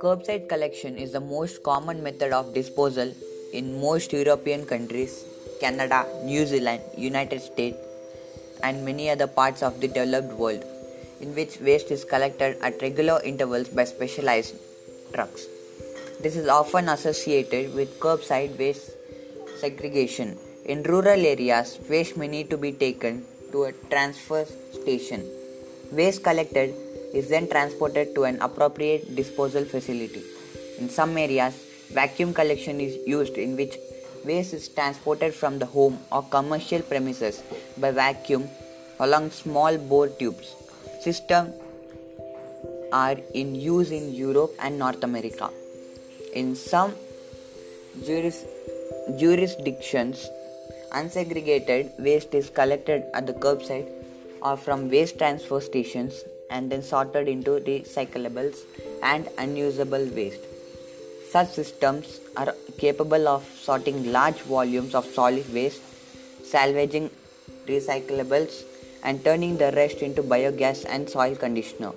Curbside collection is the most common method of disposal in most European countries, Canada, New Zealand, United States, and many other parts of the developed world, in which waste is collected at regular intervals by specialized trucks. This is often associated with curbside waste segregation. In rural areas, waste may need to be taken to a transfer station. Waste collected is then transported to an appropriate disposal facility. In some areas, vacuum collection is used in which waste is transported from the home or commercial premises by vacuum along small bore tubes. Systems are in use in Europe and North America. In some juris- jurisdictions, unsegregated waste is collected at the curbside or from waste transfer stations and then sorted into recyclables and unusable waste. Such systems are capable of sorting large volumes of solid waste, salvaging recyclables, and turning the rest into biogas and soil conditioner.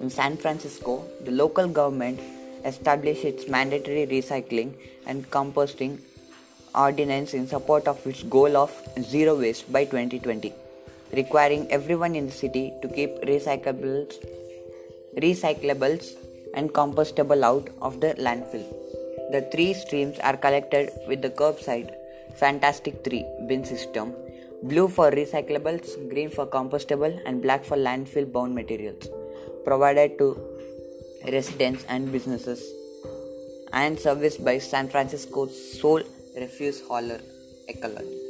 In San Francisco, the local government established its mandatory recycling and composting ordinance in support of its goal of zero waste by 2020 requiring everyone in the city to keep recyclables, recyclables and compostable out of the landfill. The three streams are collected with the curbside Fantastic 3 bin system blue for recyclables, green for compostable, and black for landfill bound materials provided to residents and businesses and serviced by San Francisco's sole refuse hauler Recology.